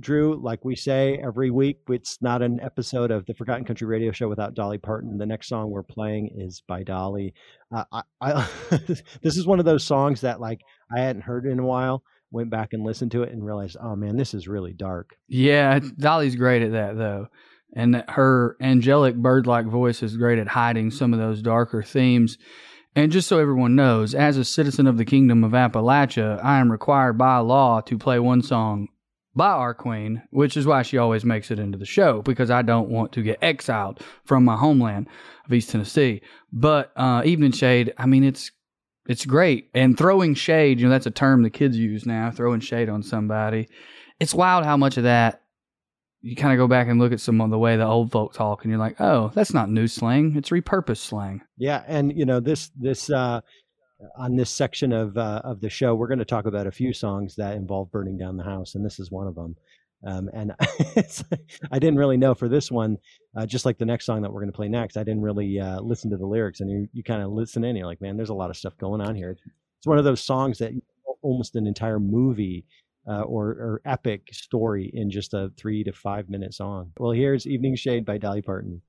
Drew, like we say every week, it's not an episode of the Forgotten Country Radio Show without Dolly Parton. The next song we're playing is by Dolly. Uh, I, I this is one of those songs that like I hadn't heard in a while. Went back and listened to it and realized, oh man, this is really dark. Yeah, Dolly's great at that though. And her angelic bird like voice is great at hiding some of those darker themes. And just so everyone knows, as a citizen of the Kingdom of Appalachia, I am required by law to play one song by our queen, which is why she always makes it into the show because I don't want to get exiled from my homeland of East Tennessee. But uh, Evening Shade, I mean, it's it's great. And throwing shade, you know, that's a term the kids use now, throwing shade on somebody. It's wild how much of that you kind of go back and look at some of the way the old folk talk and you're like, oh, that's not new slang. It's repurposed slang. Yeah. And, you know, this, this, uh, on this section of uh, of the show, we're going to talk about a few songs that involve burning down the house, and this is one of them. Um, and I didn't really know for this one, uh, just like the next song that we're going to play next, I didn't really uh, listen to the lyrics, and you, you kind of listen in, you're like, man, there's a lot of stuff going on here. It's, one of those songs that almost an entire movie uh, or, or epic story in just a three to five minute song. Well, here's Evening Shade by Dolly Parton.